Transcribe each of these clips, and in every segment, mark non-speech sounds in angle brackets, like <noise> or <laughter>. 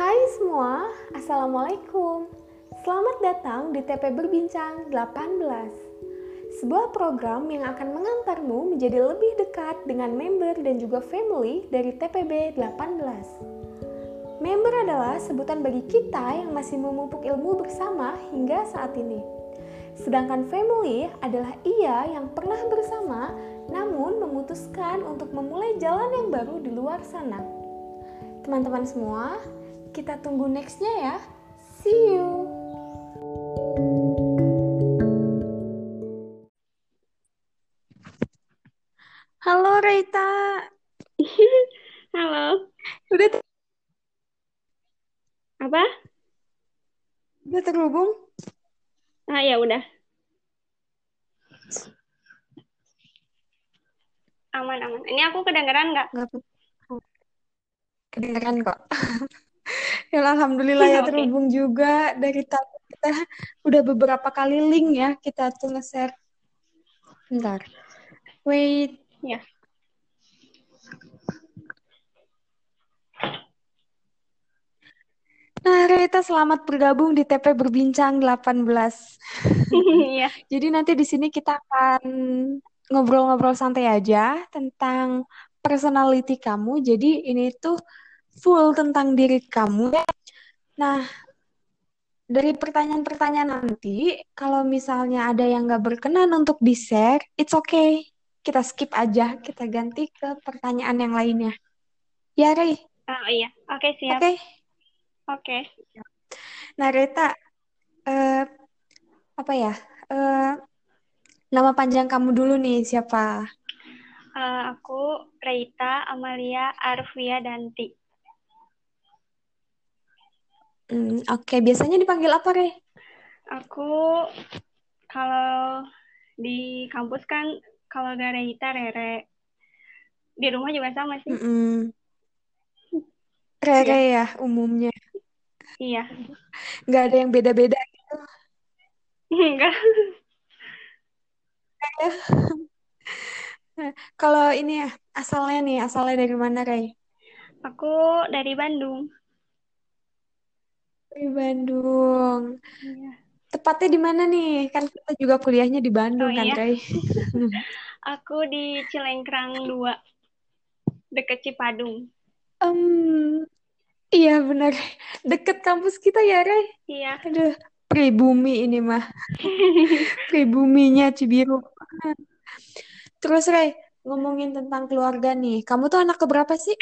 Hai semua, Assalamualaikum. Selamat datang di TP Berbincang 18. Sebuah program yang akan mengantarmu menjadi lebih dekat dengan member dan juga family dari TPB 18. Member adalah sebutan bagi kita yang masih memupuk ilmu bersama hingga saat ini. Sedangkan family adalah ia yang pernah bersama namun memutuskan untuk memulai jalan yang baru di luar sana. Teman-teman semua, kita tunggu nextnya ya. See you! Halo Reita, <laughs> Halo, udah ter- apa? udah terhubung? Ah ya udah, aman aman. Ini aku kedengeran nggak? Kedengeran kok. <laughs> <laughs> Ya alhamdulillah ya Oke. terhubung juga dari tadi kita udah beberapa kali link ya kita tuh nge-share. Bentar. Wait. Ya. Nah, Rita selamat bergabung di TP Berbincang 18. <laughs> Iya. Jadi nanti di sini kita akan ngobrol-ngobrol santai aja tentang personality kamu. Jadi ini tuh full tentang diri kamu ya. Nah, dari pertanyaan-pertanyaan nanti, kalau misalnya ada yang nggak berkenan untuk di-share, it's okay. Kita skip aja, kita ganti ke pertanyaan yang lainnya. Ya, Rey. Ah iya. Oke Oke. siap. Oke. Nah, Rita, eh, apa ya? Eh, nama panjang kamu dulu nih, siapa? Eh, aku Reita Amalia Arvia Danti. Hmm, oke, biasanya dipanggil apa, Re? Aku kalau di kampus kan kalau gak Reita Rere. Di rumah juga sama sih. Mm-mm. <laughs> Rere ya umumnya. Iya. Nggak ada yang beda-beda. Enggak. Kalau ini ya, asalnya nih, asalnya dari mana, Rey? Aku dari Bandung. Dari Bandung. Iya. Tepatnya di mana nih? Kan kita juga kuliahnya di Bandung Oh, kan, iya. <laughs> Aku di Cilengkrang 2. Deket Cipadung. Em, iya benar. Deket kampus kita ya, Rey? Iya. Aduh, pribumi ini mah. <laughs> Pribuminya Cibiru. Terus, Rey, ngomongin tentang keluarga nih. Kamu tuh anak keberapa sih?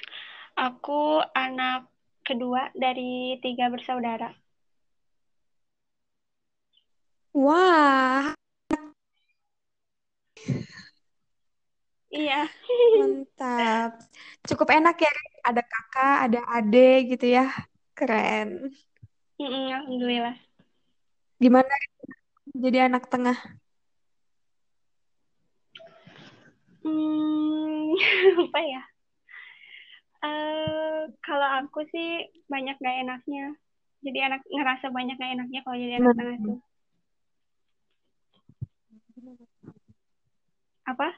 Aku anak kedua dari tiga bersaudara. Wah, Iya. mantap. Cukup enak ya. Ada kakak, ada adik gitu ya. Keren. Mm-mm, Alhamdulillah. Gimana jadi anak tengah? Hmm, <laughs> apa ya? Eh, kalau aku sih banyak gak enaknya. Jadi anak ngerasa banyak gak enaknya kalau jadi anak tengah tuh. Apa?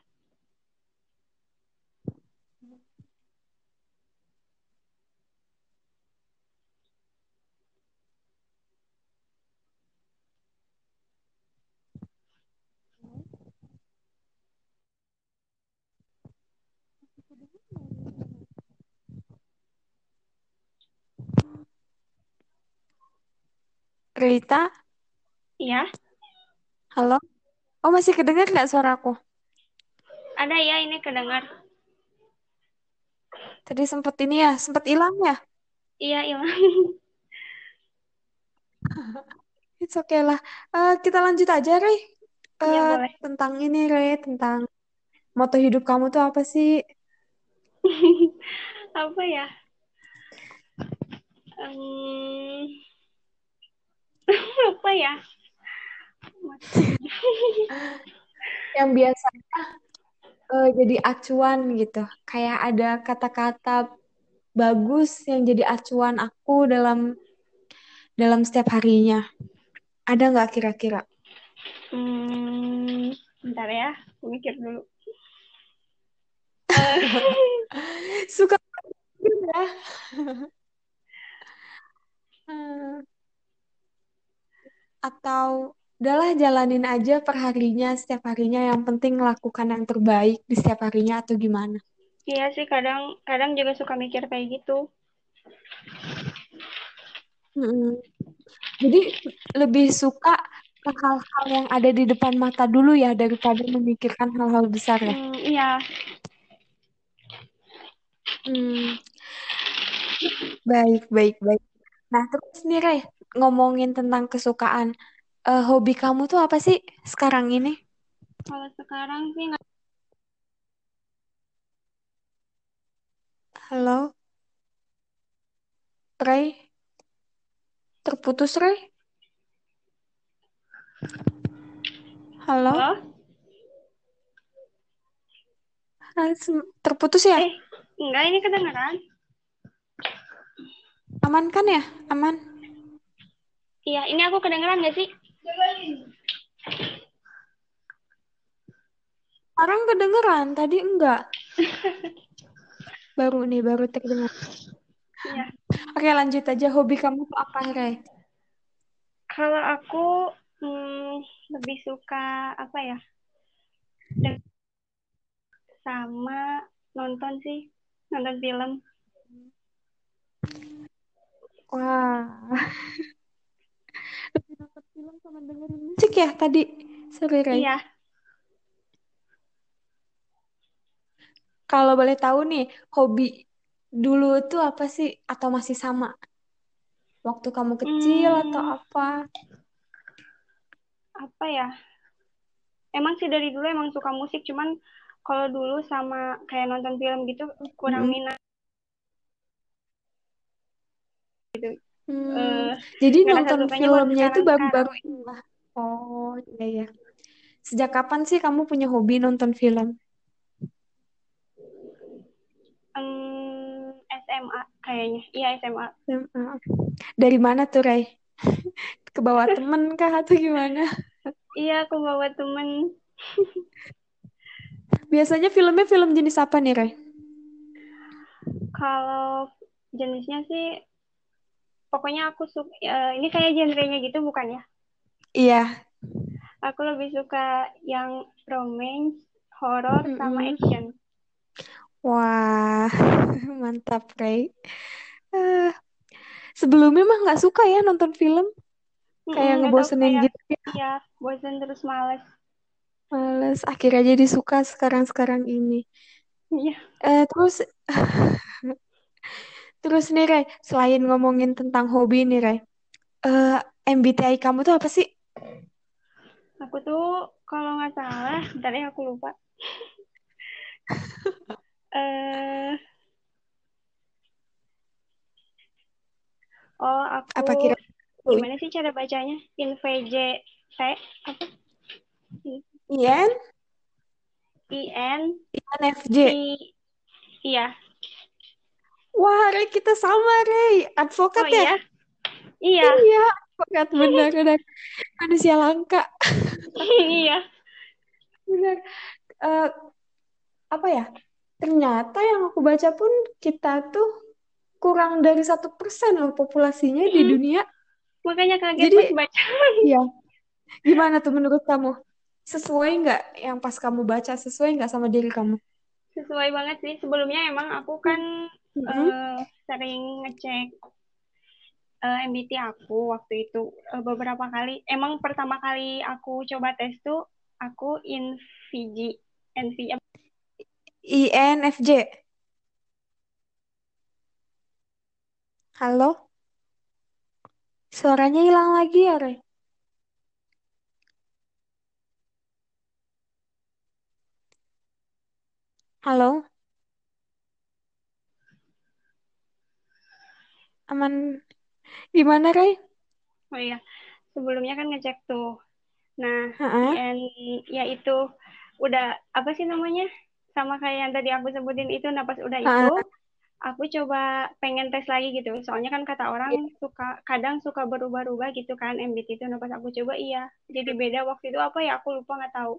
Rita, Iya. halo? Oh, masih kedengar nggak suaraku? Ada ya ini kedengar. Tadi sempet ini ya, sempet hilang ya? Iya, hilang. <laughs> It's okay lah. Eh, kita lanjut aja, Rey. Iya, Eh, boleh. tentang ini, Rey, tentang moto hidup kamu tuh apa sih? <laughs> Apa ya? Em, <laughs> apa ya? <laughs> Yang biasanya eh, jadi acuan gitu. Kayak ada kata-kata bagus yang jadi acuan aku dalam dalam setiap harinya. Ada nggak kira-kira? Hmm, bentar ya, aku mikir dulu. <laughs> Suka ya. Hmm, atau udahlah jalanin aja perharinya setiap harinya. Yang penting lakukan yang terbaik di setiap harinya atau gimana. Iya sih kadang kadang juga suka mikir kayak gitu. Mm-mm. jadi lebih suka ke hal-hal yang ada di depan mata dulu ya daripada memikirkan hal-hal besar ya. Hmm, iya, Hmm, baik baik baik. Nah terus nih Ray ngomongin tentang kesukaan eh, hobi kamu tuh apa sih sekarang ini? Kalau sekarang sih halo? Ray? Terputus Ray? Halo? Halo? Terputus ya? Eh, enggak ini kedengeran. aman kan ya? Aman Iya, ini aku kedengeran nggak sih? Sekarang kedengeran, tadi enggak. <laughs> Baru nih, baru terdengar. Iya. Oke, lanjut aja. Hobi kamu tuh apa, Ray? Kalau aku hmm, lebih suka apa ya? Den- sama nonton sih, nonton film. Wah. Film sama dengerin musik ya tadi? Sorry, Ray. Iya, Kalau boleh tahu nih, hobi dulu tuh apa sih? Atau masih sama? Waktu kamu kecil atau Hmm, apa? apa ya? Emang sih dari dulu emang suka musik, cuman kalau dulu sama kayak nonton film gitu kurang Mm-mm. minat gitu. Hmm, Eh, jadi nonton filmnya itu baru-baru ini lah. Oh, iya ya. Sejak kapan sih kamu punya hobi nonton film? Hmm, SMA kayaknya. Iya, SMA. SMA. Dari mana tuh, Ray? <laughs> Ke bawah <laughs> temen kah atau gimana? Iya, aku bawa temen. <laughs> Biasanya filmnya film jenis apa nih, Ray? Kalau jenisnya sih, pokoknya aku suka, ini kayak genrenya gitu bukan ya? Iya. Aku lebih suka yang romance, horor, sama Mm-mm. action. Wah, <laughs> mantap, Ray. Eh, sebelumnya mah nggak suka ya nonton film, kayak tahu ngebosenin kayak, gitu ya. iya, bosan terus males. Males, akhirnya jadi suka sekarang-sekarang ini. Iya, Eh, terus, <laughs> terus nih, Ray, selain ngomongin tentang hobi nih, Ray, eh, MBTI kamu tuh apa sih? aku tuh kalau nggak salah, bentar ya aku lupa. <laughs> Eh, oh Apa aku kira? gimana sih cara bacanya? INVJT apa? IN, IN INFJ. I iya. Wah, Ray, kita sama, Ray. Advokat Oh ya? iya. Iya. Iya, advokat <laughs> benar, benar. Manusia langka, Iya. benar. Eh, apa ya? Ternyata yang aku baca pun kita tuh kurang dari satu persen loh populasinya di Mm-mm. dunia. Makanya kaget Jadi, pas baca. <laughs> ya, gimana tuh menurut kamu? Sesuai nggak yang pas kamu baca, sesuai nggak sama diri kamu? Sesuai banget sih. Sebelumnya emang aku kan Mm-mm. eh, sering ngecek eh, MBTI aku waktu itu eh, beberapa kali. Emang pertama kali aku coba tes tuh aku INFJ. NV INFJ. Halo? Suaranya hilang lagi ya, Ray? Halo? Aman? Gimana, Ray? Oh iya, sebelumnya kan ngecek tuh. Nah. IN ya itu udah apa sih namanya? Sama kayak yang tadi aku sebutin itu. Nah, pas udah itu aku coba pengen tes lagi gitu. Soalnya kan kata orang suka kadang suka berubah-ubah gitu kan MBTI itu. Nah, pas aku coba iya. Jadi beda waktu itu apa ya aku lupa nggak tahu.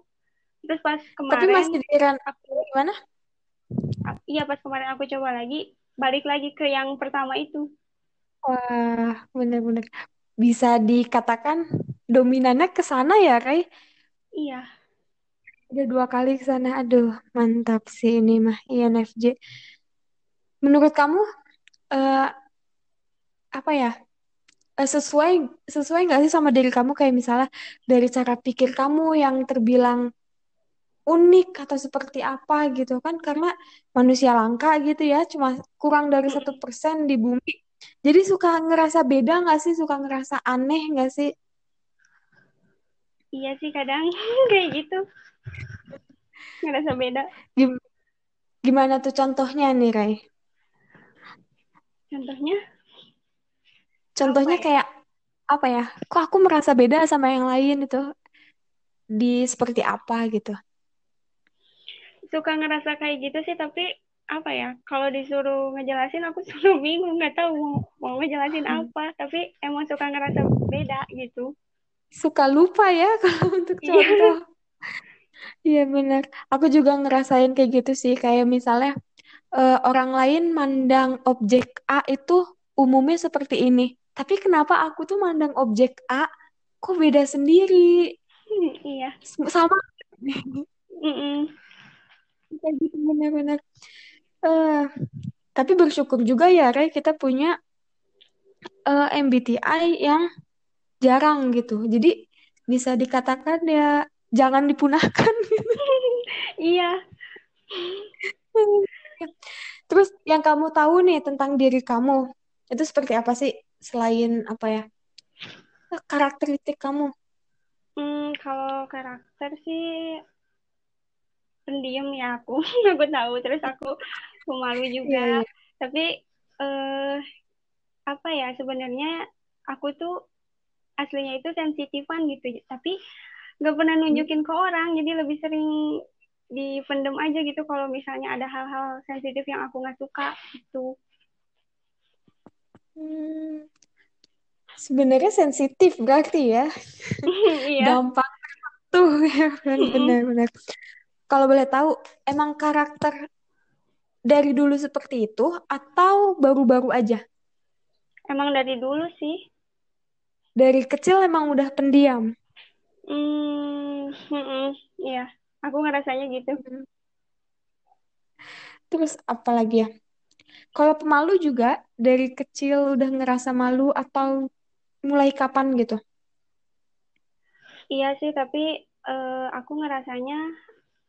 Terus pas Tapi kemarin masih di aku gimana? Iya pas kemarin aku coba lagi balik lagi ke yang pertama itu. Wah, bener-bener bisa dikatakan dominannya ke sana ya, Ray? Iya, Udah dua kali ke sana. Aduh, mantap sih ini mah INFJ. Menurut kamu eh, apa ya? eh, sesuai sesuai nggak sih sama diri kamu kayak misalnya dari cara pikir kamu yang terbilang unik atau seperti apa gitu kan karena manusia langka gitu ya cuma kurang dari satu persen di bumi. Jadi suka ngerasa beda nggak sih? Suka ngerasa aneh nggak sih? Iya sih kadang <laughs> kayak gitu, ngerasa beda. Gim- gimana tuh contohnya nih Ray? Contohnya? Apa contohnya ya? kayak apa ya? Kok aku merasa beda sama yang lain itu? Di seperti apa gitu Suka ngerasa kayak gitu sih, tapi apa ya? Kalau disuruh ngejelasin, aku <laughs> selalu bingung, nggak tahu mau, mau ngejelasin apa. Tapi emang suka ngerasa beda gitu. suka lupa ya <laughs> kalau untuk Iya, contoh Iya benar. Aku juga ngerasain kayak gitu sih. Kayak misalnya eh, orang lain mandang objek A itu umumnya seperti ini. Tapi kenapa aku tuh mandang objek A kok beda sendiri? iya. Sem- Sama <laughs> benar-benar. Eh, tapi bersyukur juga ya, Ray, kita punya eh, MBTI yang jarang gitu. Jadi bisa dikatakan ya jangan dipunahkan. <laughs> Iya, <laughs> Terus yang kamu tahu nih tentang diri kamu itu seperti apa sih selain apa ya karakteristik kamu? Hmm, kalau karakter sih pendiam ya aku, <laughs> aku tahu. Terus aku pemalu juga. iya. Tapi eh apa ya sebenarnya aku tuh aslinya itu sensitifan gitu. Tapi nggak pernah nunjukin ke orang. Jadi lebih sering dipendem aja gitu kalau misalnya ada hal-hal sensitif yang aku nggak suka gitu. Hmm, sebenarnya sensitif berarti ya, <laughs> Iya. gampang tuh ya kan benar-benar. Kalau boleh tahu, emang karakter dari dulu seperti itu atau baru-baru aja? Emang dari dulu sih. Dari kecil emang udah pendiam. Hmm, mm-mm, iya. Aku ngerasanya gitu. Hmm. Terus apa lagi ya? Kalau pemalu juga dari kecil udah ngerasa malu atau mulai kapan gitu? Iya sih, tapi eh, aku ngerasanya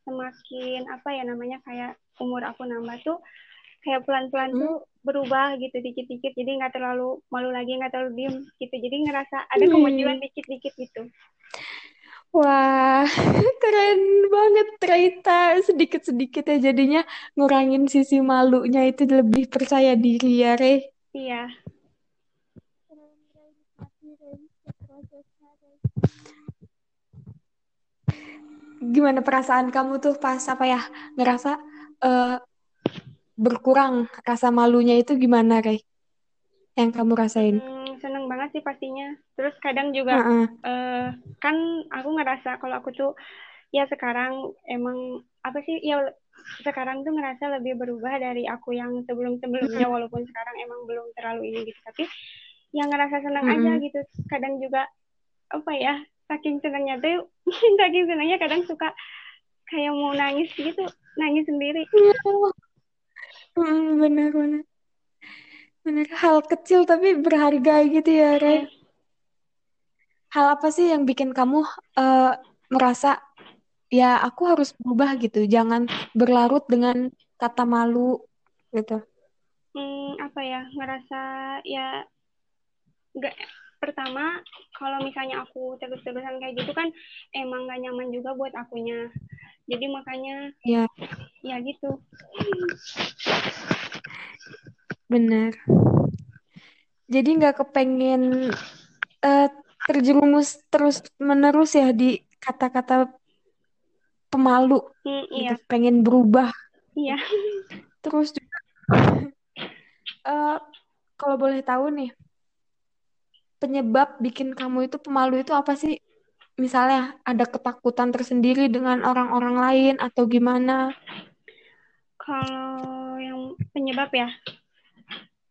semakin apa ya namanya kayak umur aku nambah tuh kayak pelan-pelan tuh Hmm. berubah gitu dikit-dikit. Jadi nggak terlalu malu lagi, nggak terlalu diem gitu. Jadi ngerasa ada kemajuan Hmm. dikit-dikit gitu. Wah, <laughs> keren banget Rita. Sedikit-sedikit ya jadinya ngurangin sisi malunya itu lebih percaya diri ya, Re. Iya. Gimana perasaan kamu tuh pas apa ya ngerasa eh, berkurang rasa malunya itu gimana, Re? Yang kamu rasain? Hmm, seneng banget sih pastinya. Terus kadang juga Heeh. eh, kan aku ngerasa kalau aku tuh ya sekarang emang apa sih ya sekarang tuh ngerasa lebih berubah dari aku yang sebelum-sebelumnya walaupun sekarang emang belum terlalu ini gitu. Tapi yang ngerasa senang aja gitu. Kadang juga apa ya saking senangnya tuh <laughs> saking senangnya kadang suka kayak mau nangis gitu nangis sendiri Mm, Benar-benar. Benar. Hal kecil tapi berharga gitu ya, Re. Mm, Hal apa sih yang bikin kamu eh, merasa ya aku harus berubah gitu, jangan berlarut dengan kata malu gitu. mm, apa ya ngerasa ya nggak pertama kalau misalnya aku terus-terusan kayak gitu kan emang gak nyaman juga buat akunya. Jadi makanya Ya, ya gitu. Benar. Jadi nggak kepengen eh, terjerumus terus menerus ya di kata-kata pemalu. Mm, iya. Gitu, pengen berubah. iya. Terus juga eh, kalau boleh tahu nih, penyebab bikin kamu itu pemalu itu apa sih? Misalnya ada ketakutan tersendiri dengan orang-orang lain atau gimana? kalau yang penyebab ya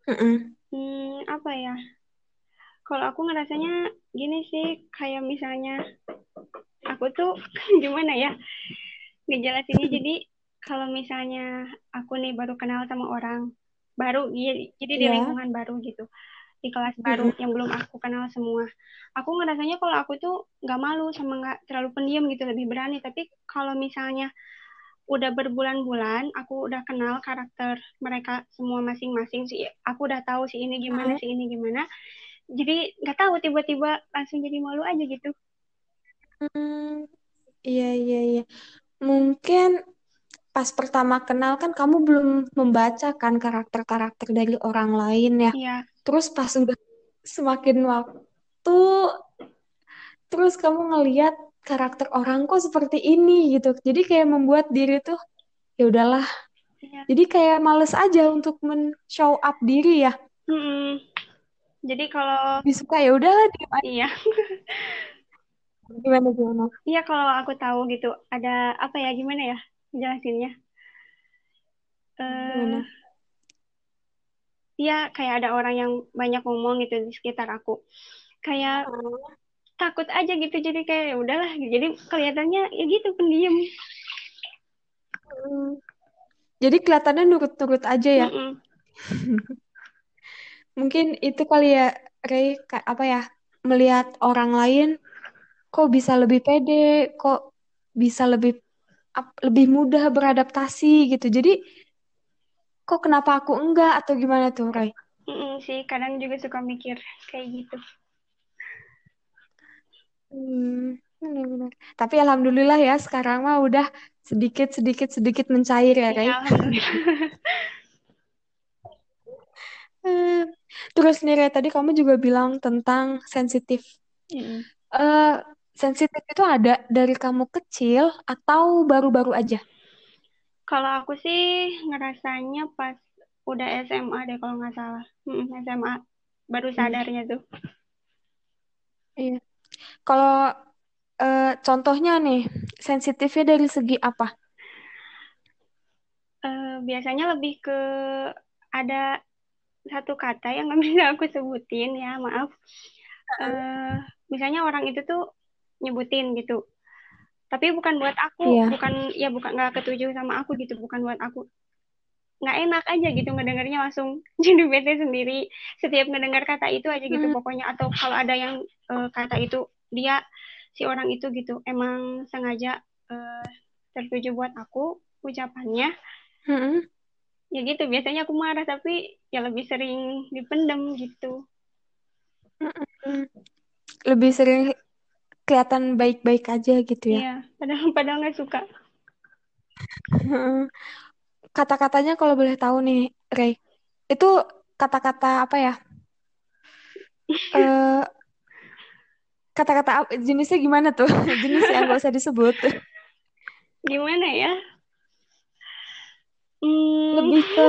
Mm-mm. Hmm, apa ya? Kalau aku ngerasanya gini sih, kayak misalnya aku tuh <laughs> gimana ya ngejelasinnya jadi kalau misalnya aku nih baru kenal sama orang baru jadi, jadi di Iya. lingkungan baru gitu di kelas baru yang belum aku kenal semua. Aku ngerasanya kalau aku tuh nggak malu sama nggak terlalu pendiam gitu lebih berani. Tapi kalau misalnya udah berbulan-bulan aku udah kenal karakter mereka semua masing-masing sih. Aku udah tahu si ini gimana si ini gimana. Jadi nggak tahu tiba-tiba langsung jadi malu aja gitu. Hmm, iya iya iya. Mungkin pas pertama kenal kan kamu belum membaca kan karakter-karakter dari orang lain ya. iya Terus pas udah semakin waktu, terus kamu ngeliat karakter orang kok seperti ini gitu. Jadi kayak membuat diri tuh ya udahlah. iya Jadi kayak males aja untuk men-show up diri ya. Mm-mm. jadi kalau Lebih suka ya udahlah aja. iya Gimana gimana? iya kalau aku tahu gitu ada apa ya gimana ya jelasinnya eh Gimana? Iya, kayak ada orang yang banyak ngomong gitu di sekitar aku. Kayak takut aja gitu, jadi kayak ya udahlah. Jadi kelihatannya ya gitu pendiam. Hmm. Jadi kelihatannya nurut-nurut aja ya. Mm-mm. <laughs> Mungkin itu kali ya, Ray, kayak apa ya, melihat orang lain kok bisa lebih pede, kok bisa lebih lebih mudah beradaptasi gitu. Jadi kok kenapa aku enggak atau gimana tuh, Ray? Mm-mm sih, kadang juga suka mikir kayak gitu. Hmm, benar-benar. Tapi alhamdulillah ya sekarang mah udah sedikit sedikit sedikit mencair ya, Iya, Ray. alhamdulillah. <laughs> Eh, Terus nih, Ray, tadi kamu juga bilang tentang sensitif. Mm-mm. Eh, sensitif itu ada dari kamu kecil atau baru-baru aja? Kalau aku sih ngerasanya pas udah SMA deh kalau nggak salah. Mm-mm, SMA baru Hmm. sadarnya tuh. Iya. Kalau eh, contohnya nih, sensitifnya dari segi apa? Eh, biasanya lebih ke ada satu kata yang nggak <laughs> bisa aku sebutin ya, maaf. Eh, misalnya orang itu tuh nyebutin gitu. Tapi bukan buat aku, Iya. bukan ya bukan nggak ketujuh sama aku gitu, bukan buat aku. Nggak enak aja gitu ngedengarnya langsung <laughs> jadi bete sendiri. Setiap ngedengar kata itu aja gitu Hmm. pokoknya. Atau kalau ada yang eh, kata itu dia si orang itu gitu emang sengaja eh, tertuju buat aku ucapannya. Mm-mm. Ya gitu biasanya aku marah tapi ya lebih sering dipendam gitu. Mm-mm. Lebih sering kelihatan baik-baik aja gitu ya. Iya, padahal <laughs> padahal nggak suka. Kata-katanya kalau boleh tahu nih, Ray, itu kata-kata apa ya? <laughs> Eh, kata-kata jenisnya gimana tuh? <laughs> Jenisnya nggak usah disebut. Gimana ya? Hmm, Lebih ke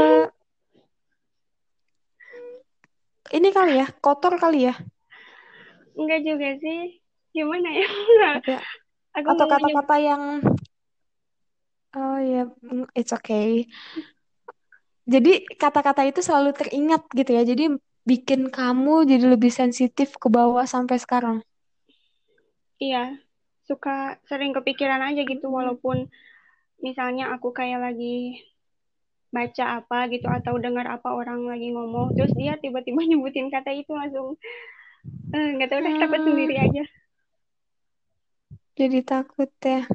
ini kali ya, kotor kali ya. enggak juga sih. Gimana ya? Aku atau kata-kata yang oh ya, mm, it's okay. Jadi kata-kata itu selalu teringat gitu ya. Jadi bikin kamu jadi lebih sensitif ke bawah sampai sekarang. iya, suka sering kepikiran aja gitu Hmm. walaupun misalnya aku kayak lagi baca apa gitu atau dengar apa orang lagi ngomong terus dia tiba-tiba <laughs> nyebutin kata itu langsung eh, nggak tahu udah takut sendiri Hmm, aja. Jadi takut ya.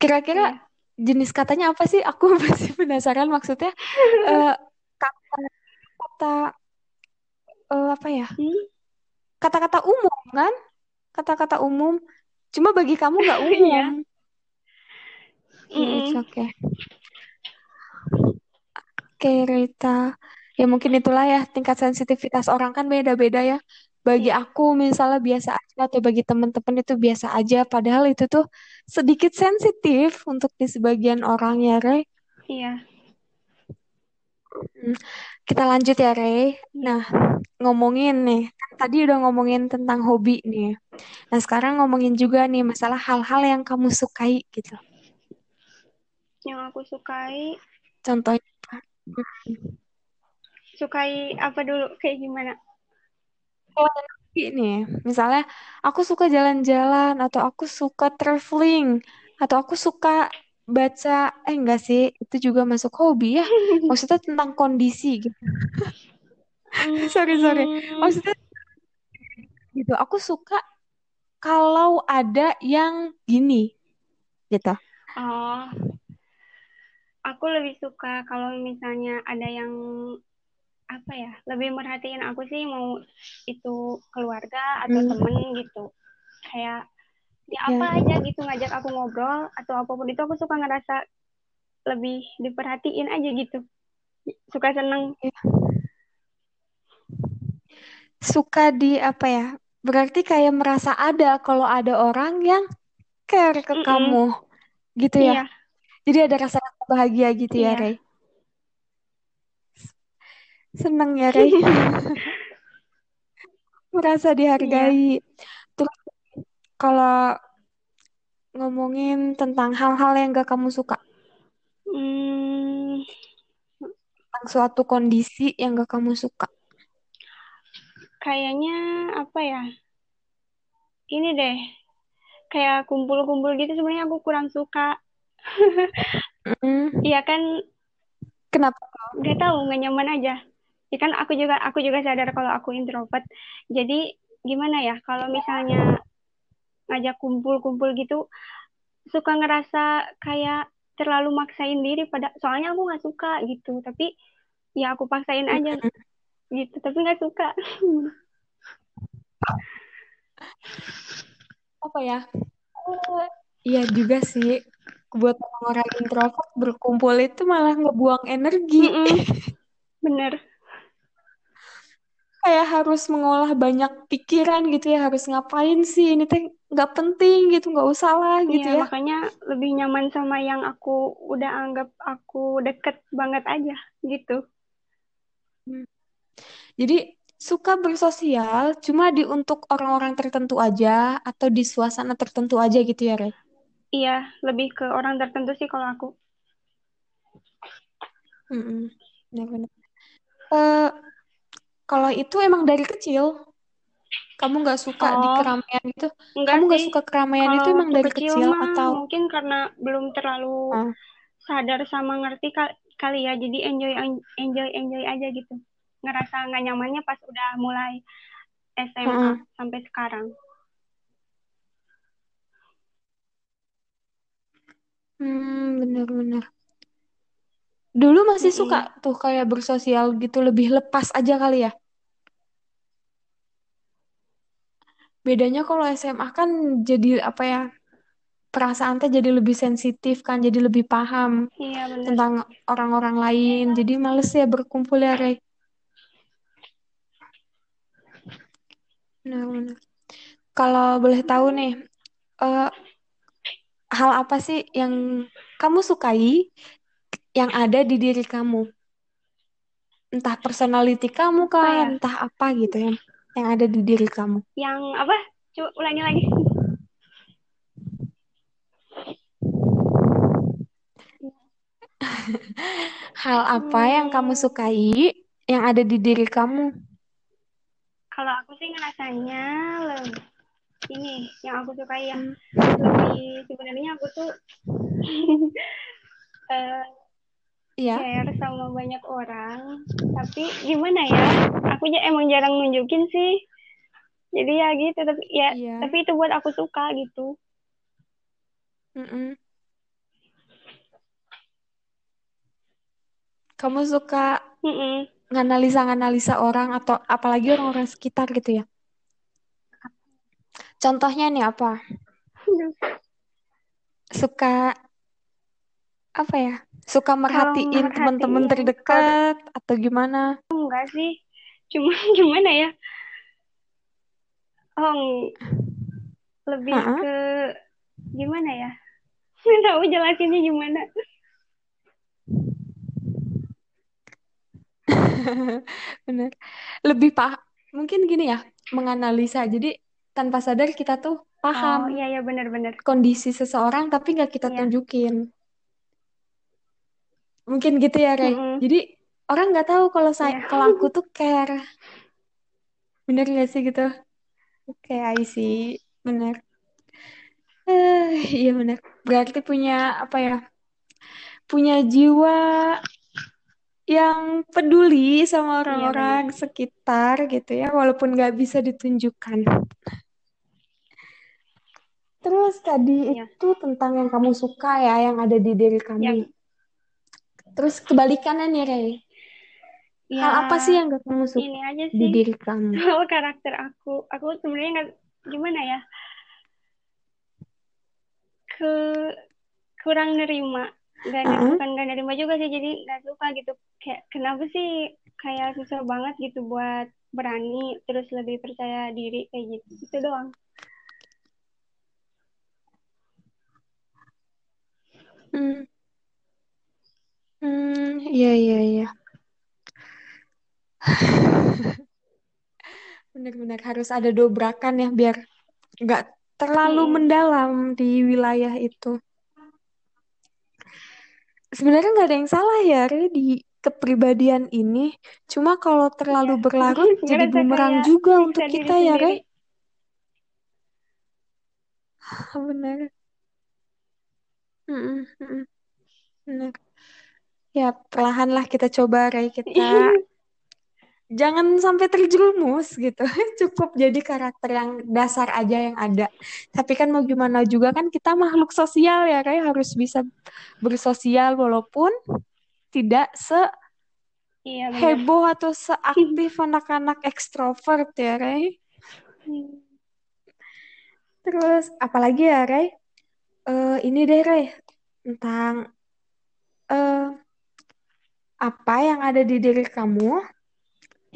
Kira-kira Iya. jenis katanya apa sih? Aku <laughs> masih penasaran maksudnya <laughs> eh, kata-kata eh, apa ya? Hmm? Kata-kata umum kan? Kata-kata umum. Cuma bagi kamu nggak <laughs> Iya. umum. Ya, Mm-mm. it's okay. Oke, Rita. Ya mungkin itulah ya tingkat sensitivitas orang kan beda-beda ya. Bagi Iya. aku misalnya biasa aja atau bagi teman-teman itu biasa aja. Padahal itu tuh sedikit sensitif untuk di sebagian orang ya, Rey. Iya. Hmm, Kita lanjut ya, Rey. Iya. Nah, ngomongin nih. Kan tadi udah ngomongin tentang hobi nih. Nah, sekarang ngomongin juga nih masalah hal-hal yang kamu sukai gitu. Yang aku sukai Contohnya sukai apa dulu kayak gimana Kalau yang hobi nih, misalnya aku suka jalan-jalan atau aku suka traveling atau aku suka baca, eh enggak sih, itu juga masuk hobi ya. <laughs> Maksudnya tentang kondisi gitu. <laughs> Sorry, sorry. hmm, Maksudnya gitu, aku suka kalau ada yang gini gitu. oh aku lebih suka kalau misalnya ada yang apa ya lebih merhatiin aku sih mau itu keluarga atau Hmm, temen gitu kayak ya ya, apa aja gitu ngajak aku ngobrol atau apa pun itu aku suka ngerasa lebih diperhatiin aja gitu suka seneng. Suka di apa ya? Berarti kayak merasa ada kalau ada orang yang care ke Mm-mm. kamu gitu ya. iya Jadi ada rasa bahagia gitu ya, iya Rey. Seneng ya, Rey. <laughs> Merasa iya. Dihargai. Terus kalau ngomongin tentang hal-hal yang gak kamu suka, hmm, tentang suatu kondisi yang gak kamu suka. kayaknya apa ya? Ini deh. Kayak kumpul-kumpul gitu sebenarnya aku kurang suka. <laughs> Mm, iya kan? Kenapa? nggak tahu nggak nyaman aja ya kan aku juga aku juga sadar kalau aku introvert. Jadi gimana ya kalau misalnya ngajak kumpul-kumpul gitu suka ngerasa kayak terlalu maksain diri pada soalnya aku nggak suka gitu. Tapi ya aku paksain aja. Mm, gitu tapi nggak suka. <laughs> Apa ya? Iya juga sih. Buat orang-orang introvert berkumpul itu malah ngebuang energi. Mm-mm, bener kayak harus mengolah banyak pikiran gitu ya harus ngapain sih ini teh nggak penting gitu nggak usah lah Iya, gitu ya makanya lebih nyaman sama yang aku udah anggap aku deket banget aja gitu. Hmm. jadi suka bersosial cuma di untuk orang-orang tertentu aja atau di suasana tertentu aja gitu ya Re Iya, lebih ke orang tertentu sih kalau aku. Mm-mm. Benar-benar. Eh, kalau itu emang dari kecil kamu nggak suka di Oh, keramaian itu enggak kamu nggak suka keramaian Kalau itu emang dari kecil kecil mah atau mungkin karena belum terlalu Ah, sadar sama ngerti kal- kali ya. Jadi enjoy enjoy enjoy aja gitu. Ngerasa nggak nyamannya pas udah mulai SMA mm-mm. sampai sekarang. Hmm, bener-bener dulu masih suka Mm-mm. tuh kayak bersosial gitu lebih lepas aja kali ya Bedanya kalau SMA kan jadi apa ya, perasaan teh jadi lebih sensitif kan, jadi lebih paham Iya bener. tentang orang-orang lain. Jadi males ya berkumpul ya, Rey. Benar-benar. Kalau boleh tahu nih, eh, hal apa sih yang kamu sukai yang ada di diri kamu? Entah personality kamu kan, ya? entah apa gitu ya, yang ada di diri kamu. Yang apa? Coba ulangi lagi. <laughs> Hal apa yang kamu Hmm, sukai yang ada di diri kamu? kalau aku sih ngerasanya lebih ini yang aku suka ya Hmm, lebih sebenarnya aku tuh <laughs> eh, Iya, share sama banyak orang tapi gimana ya aku emang jarang nunjukin sih jadi ya gitu tapi ya iya. tapi itu buat aku suka gitu Mm-mm. Kamu suka Mm-mm. nganalisa-nganalisa orang atau apalagi orang-orang sekitar gitu ya. Contohnya nih apa? Suka apa ya? Suka merhatiin teman-teman kalau terdekat atau gimana? enggak sih cuma <laughs> gimana ya oh lebih Heeh. ke gimana ya <laughs> nggak tahu jelasinnya gimana <laughs> Bener. Lebih paham. Mungkin gini ya, menganalisa. Jadi tanpa sadar kita tuh oh paham iya iya benar-benar kondisi seseorang tapi nggak kita iya tunjukin. Mungkin gitu ya, Rey. Mm-mm. Jadi orang nggak tahu kalau saya Iya. kalau aku tuh care. Bener gak sih gitu? Oke I see. Bener. Eh iya bener. Berarti punya apa ya punya jiwa yang peduli sama Iya orang-orang sekitar gitu ya walaupun nggak bisa ditunjukkan. Terus tadi Iya. itu tentang yang kamu suka ya yang ada di diri Ya, kamu terus kebalikannya nih Rey ya hal apa sih yang gak kamu suka ini aja di sih diri kamu <laughs> soal karakter aku. Aku sebenarnya nggak gimana ya ke kurang nerima. Gak, Heeh. bukan gak nerima juga sih jadi nggak suka gitu. Kayak kenapa sih kayak susah banget gitu buat berani terus lebih percaya diri kayak gitu. Itu doang. Hmm. Hmm, iya iya iya. <laughs> Benar-benar harus ada dobrakan ya biar nggak terlalu Mm-mm. mendalam di wilayah itu. Sebenarnya nggak ada yang salah ya Re, di kepribadian ini. Cuma kalau terlalu Iya. berlarut <laughs> jadi bumerang kayak juga untuk kita ya Re. <laughs> Benar. Benar. Ya perlahan lah kita coba Re, kita jangan sampai terjerumus gitu. <laughs> Cukup jadi karakter yang dasar aja yang ada. Tapi kan mau gimana juga kan kita makhluk sosial ya, kayak harus bisa bersosial walaupun tidak Iya benar. seheboh atau seaktif <laughs> anak-anak ekstrovert ya, Ray. Hmm. Terus apalagi ya, Ray? Eh, ini deh, Ray, tentang eh, apa yang ada di diri kamu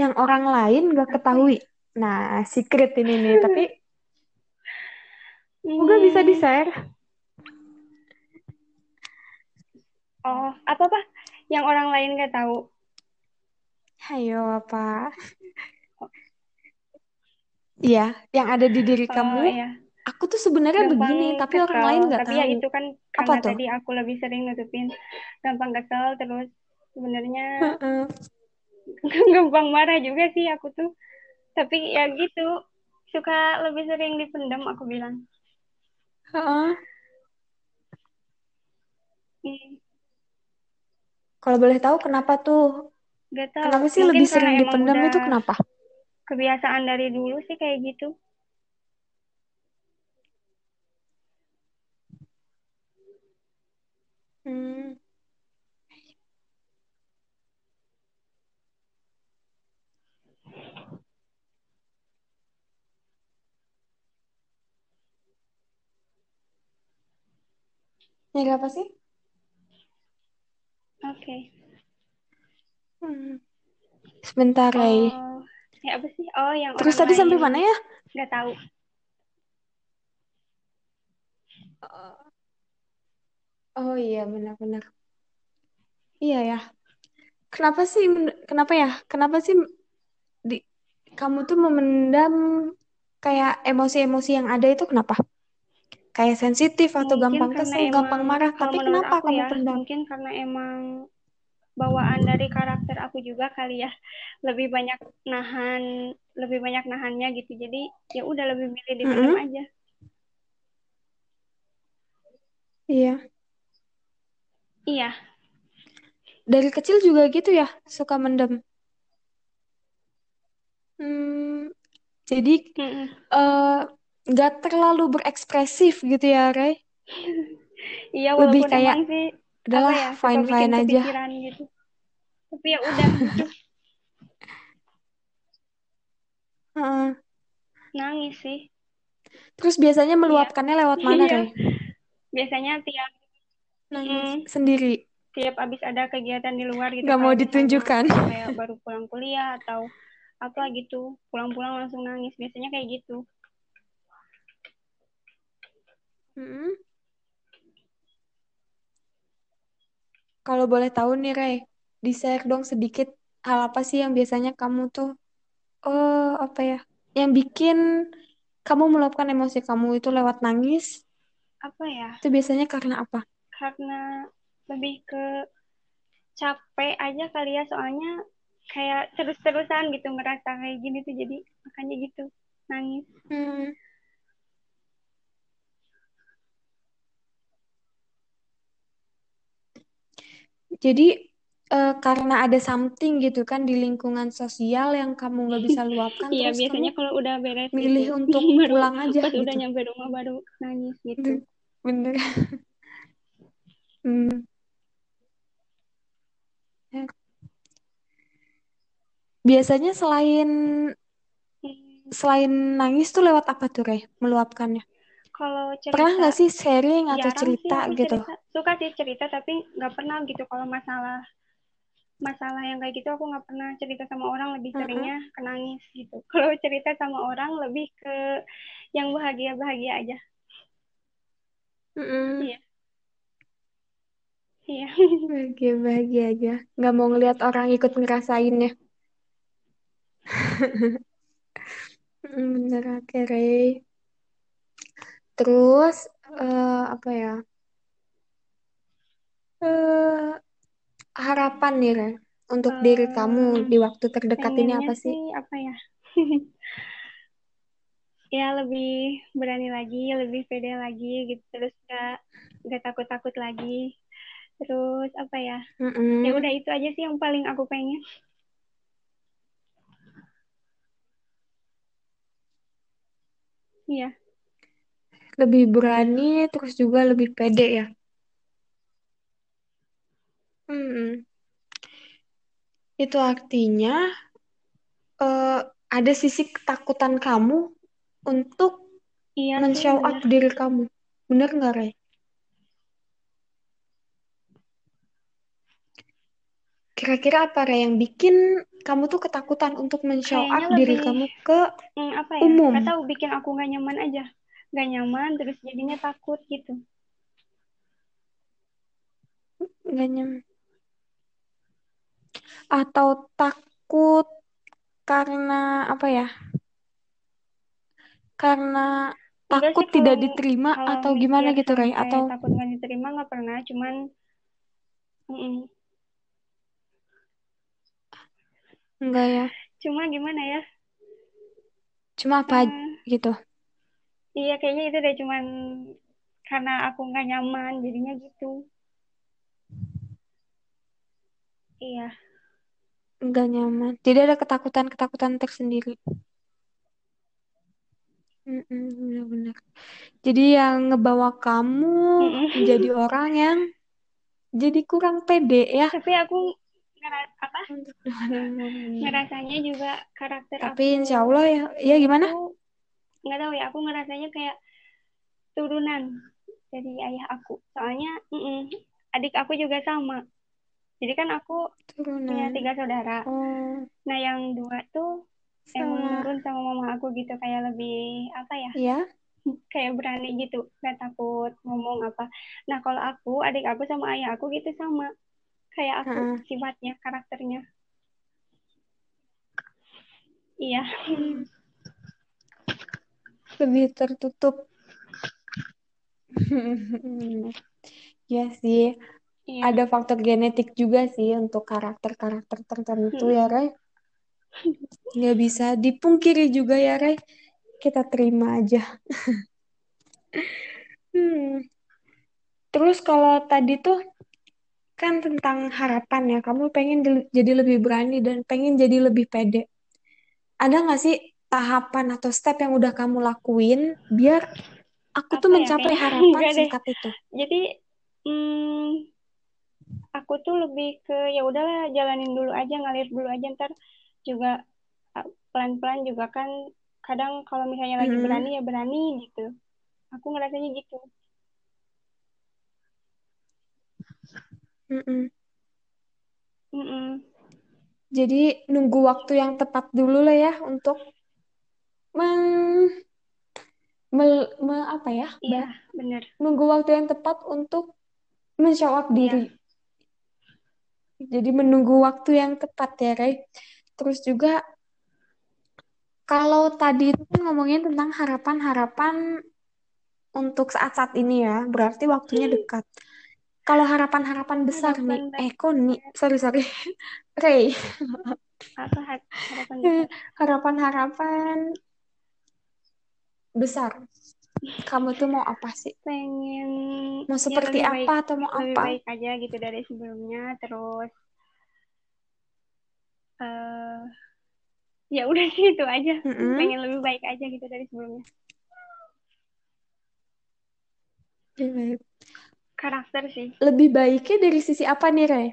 yang orang lain gak Apa ketahui. Nah, secret ini nih, tapi Moga bisa Hmm. di-share. Oh, apa apa? Yang orang lain nggak tahu. Ayo, apa? Iya, yang ada di diri Oh kamu. iya. Aku tuh sebenarnya begini, tapi orang lain nggak Tapi ya tahu. itu kan Apa karena tuh? tadi aku lebih sering nutupin gampang kesel terus sebenarnya <laughs> gampang marah juga sih aku tuh. Tapi ya gitu, suka lebih sering dipendam aku bilang. Heeh. Hmm, Kalau boleh tahu kenapa tuh? Gak tahu. Kenapa sih Mungkin lebih sering dipendam itu kenapa? kebiasaan dari dulu sih kayak gitu. Hmm. Nyari apa sih? Oke. Hmm. Sebentar, Ray. Oh, ya apa sih? Oh, yang Terus tadi sampai mana ya? nggak tahu. Oh iya, benar-benar. Iya ya. Kenapa sih? Kenapa ya? Kenapa sih di kamu tuh memendam kayak emosi-emosi yang ada itu kenapa? Kayak sensitif atau Mungkin gampang kesel, gampang marah. Tapi kenapa aku kamu ya, pendam? mungkin karena emang bawaan dari karakter aku juga kali ya. <laughs> Lebih banyak nahan, lebih banyak nahannya gitu. Jadi ya udah lebih milih dipendam Mm-mm. aja. Iya. Iya, Dari kecil juga gitu ya, suka mendem. Hmm, jadi Mm-mm. eh, nggak terlalu berekspresif gitu ya, Ray. Iya Lebih walaupun kayak sih udahlah ya fine-fine bikin aja. gitu. Tapi ya udah gitu, <laughs> nangis sih. Terus biasanya Iya, meluapkannya lewat mana, iya. Ray? Biasanya tiap Nangis sendiri, tiap abis ada kegiatan di luar gitu nggak mau kayak misalnya ditunjukkan. kayak <laughs> baru pulang kuliah atau apa gitu pulang-pulang langsung nangis biasanya kayak gitu Kalau boleh tahu nih, Ray, di-share dong sedikit hal apa sih yang biasanya kamu tuh, oh apa ya, yang bikin kamu meluapkan emosi kamu itu lewat nangis, apa ya itu biasanya karena apa? karena lebih ke capek aja kali ya soalnya kayak terus-terusan gitu ngerasa kayak gini tuh jadi makanya gitu nangis. Hmm. Jadi eh, karena ada something gitu kan di lingkungan sosial yang kamu nggak bisa luapkan, Iya terus kamu biasanya kalau udah beres milih gitu <laughs> untuk baru pulang aja pas udah gitu. nyampe rumah baru nangis gitu. Bener. <laughs> Hmm. Ya. Biasanya selain Hmm, selain nangis tuh lewat apa tuh, Rey? Meluapkannya. Kalau Pernah cerita nggak sih sharing atau sih cerita aku gitu? cerita. Suka sih cerita tapi nggak pernah gitu. Kalau masalah masalah yang kayak gitu aku nggak pernah cerita sama orang. Lebih seringnya ke nangis gitu. <laughs> Kalau cerita sama orang lebih ke yang bahagia bahagia aja iya. Iya. <laughs> Bahagia bahagia aja. Nggak mau ngelihat orang ikut ngerasainnya. <laughs> Mm, Bener, oke, Rey. Terus eh, apa ya? Eh, harapan nih, Rey, untuk diri kamu Em, di waktu terdekat ini apa sih? sih apa ya <laughs> ya lebih berani lagi lebih pede lagi gitu terus gak gak takut takut lagi terus apa ya ya Mm-mm. udah itu aja sih yang paling aku pengen iya Lebih berani, terus juga lebih pede ya. Mm-mm. Itu artinya eh, ada sisi ketakutan kamu untuk iya sih men-show up bener diri kamu. Bener nggak, Rey? Kira-kira apa, Rey, yang bikin kamu tuh ketakutan untuk men-show up diri lebih kamu ke hmm, apa ya umum? gak tahu bikin aku gak nyaman aja gak nyaman terus jadinya takut gitu Nggak nyam- Atau takut karena apa ya? Karena enggak takut sih kalau tidak diterima kalau atau gimana gitu, sampai Atau takut gak diterima nggak pernah cuman mm-mm. enggak ya? cuma gimana ya Cuma apa Eh, gitu? Iya kayaknya itu deh cuman karena aku nggak nyaman jadinya gitu iya Enggak nyaman. Jadi ada ketakutan-ketakutan tersendiri. Mm-mm, benar-benar. Jadi yang ngebawa kamu menjadi Mm-mm. orang yang jadi kurang pede ya tapi aku ngera- apa <laughs> ngerasanya juga karakter Tapi aku insya Allah ya, ya gimana? tuh nggak tahu ya aku ngerasanya kayak turunan dari ayah aku. Soalnya mm-mm, adik aku juga sama. Jadi kan aku punya Turunan. tiga saudara. Oh, nah yang dua tuh emang sama. nurun sama mama aku gitu kayak lebih apa ya? Ya. kayak berani gitu gak takut ngomong apa. Nah kalau aku adik aku sama ayah aku gitu sama. Kayak aku Heeh. sifatnya karakternya. Iya <laughs> Lebih tertutup. <laughs> Ya sih, iya ada faktor genetik juga sih untuk karakter-karakter tertentu ya, Mm-mm. Ray. Nggak bisa dipungkiri juga ya, Ray. Kita terima aja. <laughs> Hmm. Terus kalau tadi tuh kan tentang harapan ya, kamu pengen jadi lebih berani dan pengen jadi lebih pede. Ada nggak sih tahapan atau step yang udah kamu lakuin biar aku tuh apa ya mencapai <laughs> harapan singkat itu? jadi hmm, aku tuh lebih ke ya udahlah jalanin dulu aja ngalir dulu aja ntar juga uh, pelan-pelan juga kan kadang kalau misalnya lagi berani Mm-mm. ya berani gitu aku ngerasanya gitu Mm-mm. Mm-mm. Jadi nunggu waktu yang tepat dulu lah ya untuk men, mel- me- apa ya, iya bener. Nunggu waktu yang tepat untuk up iya. diri. Jadi menunggu waktu yang tepat ya, Ray. Terus juga kalau tadi itu kan ngomongin tentang harapan-harapan untuk saat-saat ini ya, berarti waktunya dekat. kalau harapan-harapan besar nih, harapan eh kok nih, sorry sorry, <laughs> Ray, apa harapan besar? <laughs> Harapan-harapan besar, kamu tuh mau apa sih? pengen Mau ya seperti lebih apa baik atau mau lebih apa? baik aja gitu dari sebelumnya terus eh ya udah <laughs> sih itu aja Mm-mm. pengen lebih baik aja gitu dari sebelumnya Lebih baik. karakter sih Lebih baiknya dari sisi apa nih, Ray?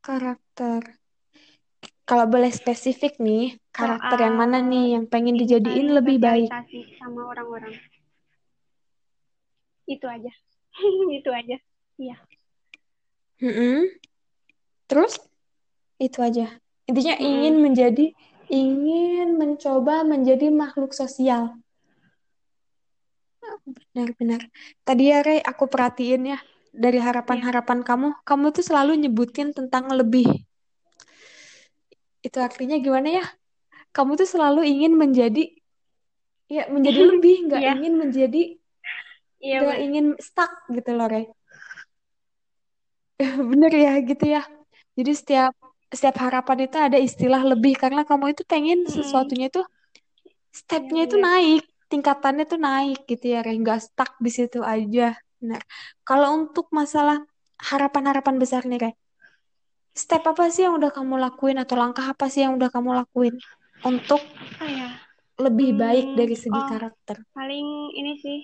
Karakter. Kalau boleh spesifik nih, karakter yang mana nih yang pengen dijadiin lebih baik? sama orang-orang itu aja <laughs> itu aja iya Mm-mm. Terus itu aja. Intinya Mm-mm. ingin menjadi, ingin mencoba menjadi makhluk sosial. Benar-benar. Tadi ya, Ray, aku perhatiin ya dari harapan-harapan kamu, kamu tuh selalu nyebutin tentang lebih. Itu artinya gimana ya? Kamu tuh selalu ingin menjadi, ya menjadi <laughs> lebih, nggak Iya. ingin menjadi, iya nggak bener. ingin stuck gitu loh, Ray. <laughs> Bener ya, gitu ya. Jadi setiap setiap harapan itu ada istilah lebih karena kamu itu pengen Mm-mm. sesuatunya itu stepnya Iya, itu naik, tingkatannya itu naik gitu ya, Ray. Nggak stuck di situ aja. Benar. Kalau untuk masalah harapan-harapan besar nih, Ray. Step apa sih yang udah kamu lakuin atau langkah apa sih yang udah kamu lakuin untuk oh ya lebih baik Hmm, dari segi oh. karakter? paling ini sih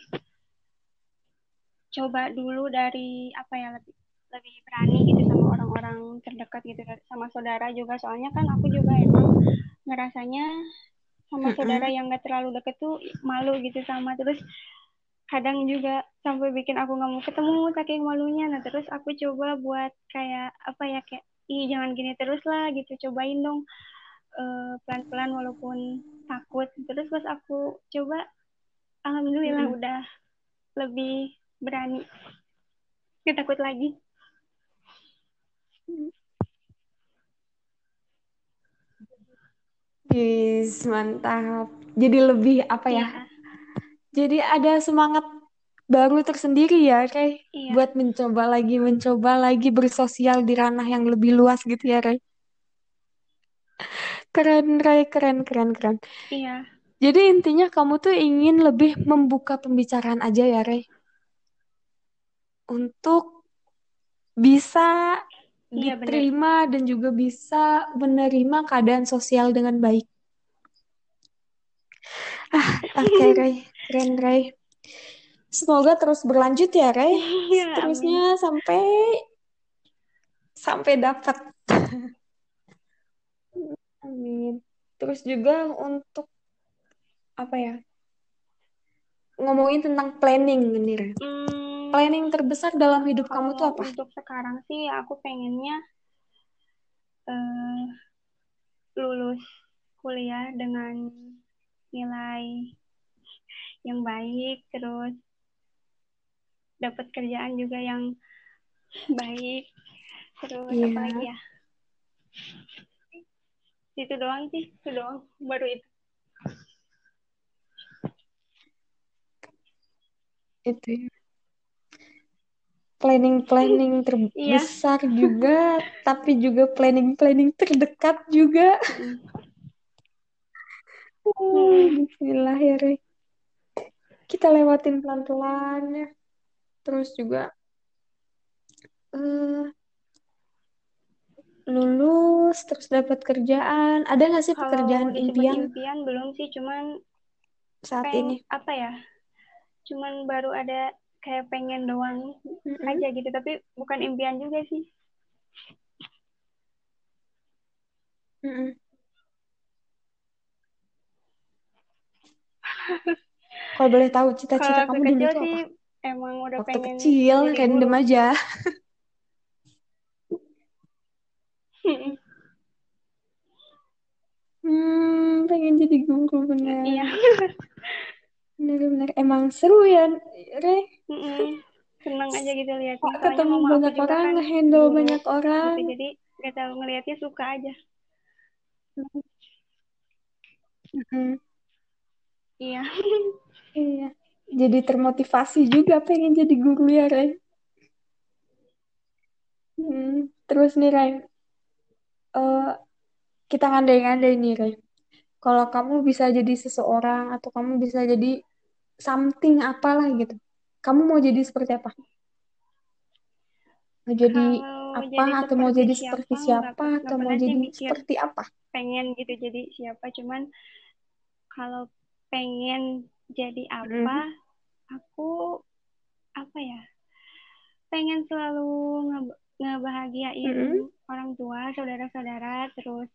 coba dulu dari apa ya lebih lebih berani gitu sama orang-orang terdekat gitu sama saudara juga. Soalnya kan aku juga emang ngerasanya sama saudara yang gak terlalu deket tuh malu gitu sama. Terus kadang juga sampai bikin aku nggak mau ketemu saking malunya. Nah terus aku coba buat kayak apa ya kayak ih jangan gini terus lah gitu. Cobain dong eh, pelan-pelan walaupun takut terus pas aku coba alhamdulillah Mm-mm. udah lebih berani gak takut lagi Yes, mantap. Jadi lebih apa ya? iya Jadi ada semangat baru tersendiri ya, iya Buat mencoba lagi, mencoba lagi bersosial di ranah yang lebih luas gitu ya, Ray. Keren, Ray. Keren, keren, keren. iya Jadi intinya kamu tuh ingin lebih membuka pembicaraan aja ya, Ray. Untuk bisa Iya, diterima dan juga bisa menerima keadaan sosial dengan baik. Ah, oke, <laughs> Ray. Keren, Ray. Semoga terus berlanjut ya, Ray. Iya, Terusnya sampai sampai dapat. <laughs> Amin. Terus juga untuk apa ya? Ngomongin tentang planning nih, Ray. Hmm, Planning terbesar dalam hidup kamu tuh apa? untuk sekarang sih aku pengennya eh, lulus kuliah dengan nilai yang baik terus dapat kerjaan juga yang baik terus Iya. apa lagi ya itu doang sih itu doang baru itu Itu ya. Planning-planning <laughs> Iya. terbesar juga, tapi juga planning-planning terdekat juga. Mm. <laughs> Uh, Bismillah ya, Ray. Kita lewatin pelan-pelan ya. Terus juga eh, lulus, terus dapat kerjaan. Ada nggak sih kalau pekerjaan impian impian belum sih cuman saat peng ini? apa ya cuman baru ada kayak pengen doang Mm-mm. aja gitu tapi bukan impian juga sih. Kalau boleh tahu cita-cita kamu dulu sih apa? emang udah Waktu pengen kecil, random guru aja. <laughs> Hmm, pengen jadi guru bener. iya Bener-bener emang seru ya, Re. Mm-mm. seneng aja gitu Kok soalnya ketemu mama aku banyak orang, kan ngehandle guru banyak orang. gitu jadi gak tahu ngelihatnya suka aja Mm-mm. iya Iya. jadi termotivasi juga pengen jadi guru ya, Ray. Hmm, terus nih, Ray. Eh, kita ngandai-ngandai nih, Ray. Kalau kamu bisa jadi seseorang atau kamu bisa jadi something apalah gitu. Kamu mau jadi seperti apa? Mau jadi Kalau apa jadi atau mau jadi siapa seperti siapa atau mau jadi seperti apa? pengen gitu jadi siapa cuman kalau pengen jadi apa Mm, aku apa ya pengen selalu nge- ngebahagiain mm, orang tua saudara-saudara terus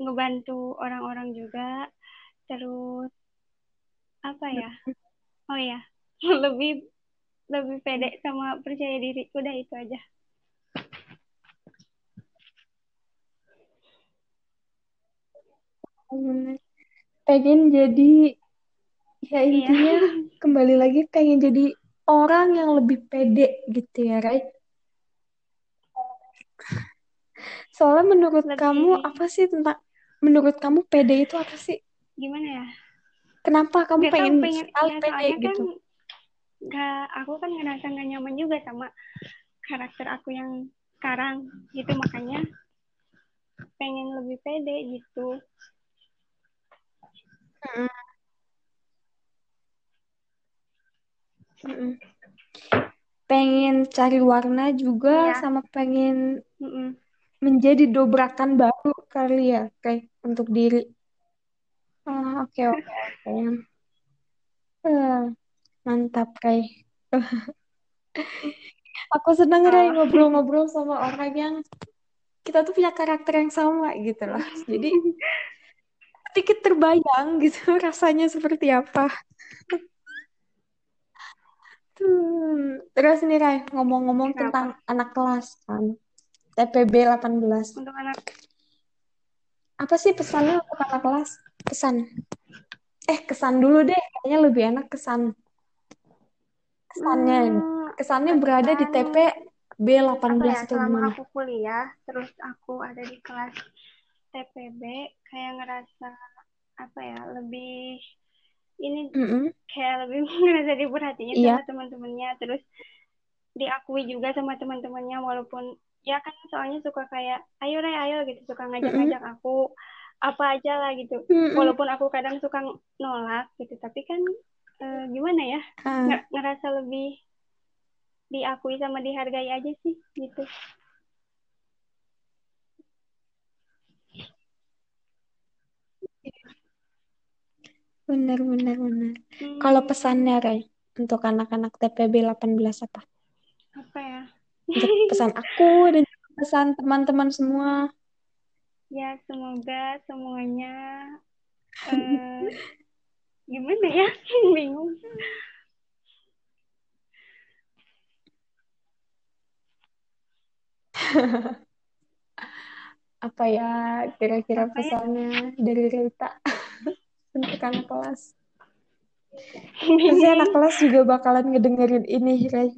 ngebantu orang-orang juga terus apa ya oh ya <laughs> lebih lebih pede sama percaya diri udah itu aja. Pengen jadi ya iya intinya kembali lagi pengen jadi orang yang lebih pede gitu ya, Ray. Soalnya menurut kamu lebih apa sih tentang menurut kamu pede itu apa sih? gimana ya Kenapa kamu tahu pengen pengen ya soalnya kan gitu? nggak aku kan ngerasa nggak nyaman juga sama karakter aku yang sekarang gitu makanya pengen lebih pede gitu Mm, mm. Pengen cari warna juga iya sama pengen mm-mm. Menjadi dobrakan baru kali ya, kayak untuk diri. Oh, oke oke oke. Eh, mantap, Ray. <laughs> Aku seneng, Ray, oh ngobrol-ngobrol sama orang yang kita tuh punya karakter yang sama gitu loh. Jadi sedikit terbayang gitu <laughs> rasanya seperti apa. Hmm. Terus nih, Ray, ngomong-ngomong tentang anak kelas kan. TPB 18. untuk anak Apa sih pesannya untuk anak kelas? Pesan. Eh, kesan dulu deh. Kayaknya lebih enak kesan. Kesannya. hmm, Kesannya berada di TP apa B18 ya atau selama gimana? aku kuliah terus aku ada di kelas TPB kayak ngerasa apa ya lebih ini Mm-mm. kayak lebih <laughs> ngerasa diperhatiin Iya. sama teman-temannya terus diakui juga sama teman-temannya walaupun ya kan soalnya suka kayak ayo Re ayo gitu. Suka ngajak-ngajak aku apa aja lah gitu. Walaupun aku kadang suka nolak gitu. Tapi kan eh, gimana ya? Ah, Nge- ngerasa lebih diakui sama dihargai aja sih gitu. Benar, benar, benar. Kalau hmm, pesannya, Ray, untuk anak-anak TPB 18 apa? apa ya Untuk <laughs> pesan aku dan pesan teman-teman semua. ya semoga semuanya <laughs> eh, gimana ya <laughs> bingung Apa ya kira-kira ya pesannya dari Rita untuk anak kelas? Pasti anak kelas juga bakalan ngedengerin ini, Ray.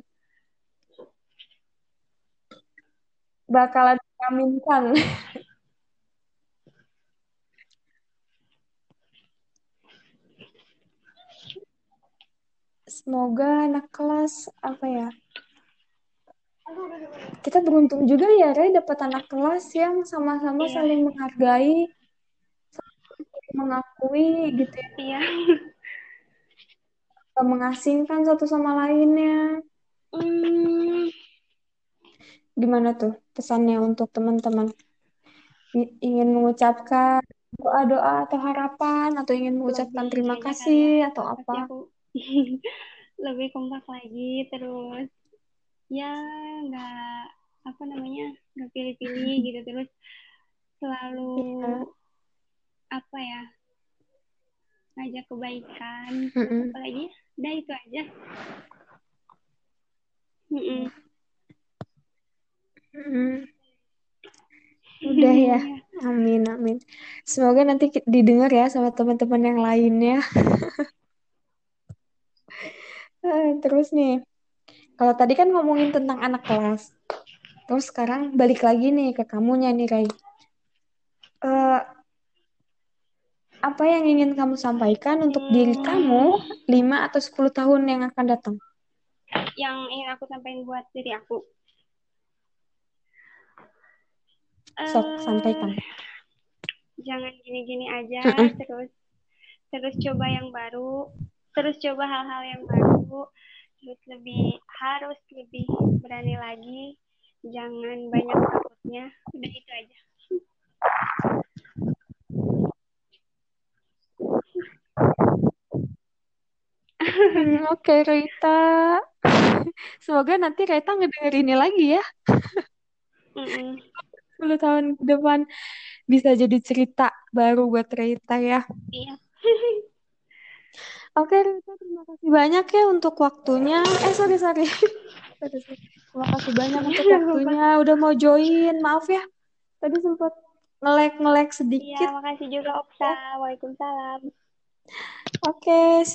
Bakalan mengaminkan. Semoga anak kelas apa ya? Kita beruntung juga ya, Ray, dapat anak kelas yang sama-sama iya saling menghargai, saling mengakui gitu ya, iya gak mengasingkan satu sama lainnya. hmm, Gimana tuh pesannya untuk teman-teman? Ingin mengucapkan doa-doa atau harapan atau ingin mengucapkan lebih terima kali ya kasih atau apa? aku <laughs> lebih kompak lagi terus ya nggak apa namanya nggak pilih-pilih gitu terus selalu Iya. apa ya ngajak kebaikan terus Mm-mm. apa lagi udah itu aja Mm-mm. Mm. Udah ya. Amin, amin. Semoga nanti didengar ya sama teman-teman yang lainnya. <laughs> Eh, Terus nih, kalau tadi kan ngomongin tentang anak kelas. Terus sekarang balik lagi nih ke kamunya nih, Ray. Eh, apa yang ingin kamu sampaikan untuk diri Hmm. kamu 5 atau 10 tahun yang akan datang? Yang ingin aku sampaikan buat diri aku. Sok, Eh, sampaikan. jangan gini-gini aja, Mm-mm. terus terus coba yang baru, terus coba hal-hal yang baru, terus lebih harus lebih berani lagi, jangan banyak takutnya. Udah itu aja. Hmm, Oke, Rita. <laughs> Semoga nanti Rita ngedenger ini lagi ya. Mm-mm. 10 tahun ke depan bisa jadi cerita baru buat Rita ya. Iya. <laughs> Oke, Rita, terima kasih banyak ya untuk waktunya. Eh, sorry, sorry. <laughs> Sorry, sorry. Terima kasih banyak untuk Nggak apa-apa. waktunya. Udah mau join. Maaf ya. Tadi sempat nge-lag-nge-lag Iya, sedikit. makasih juga Okta. Waalaikumsalam. Oke,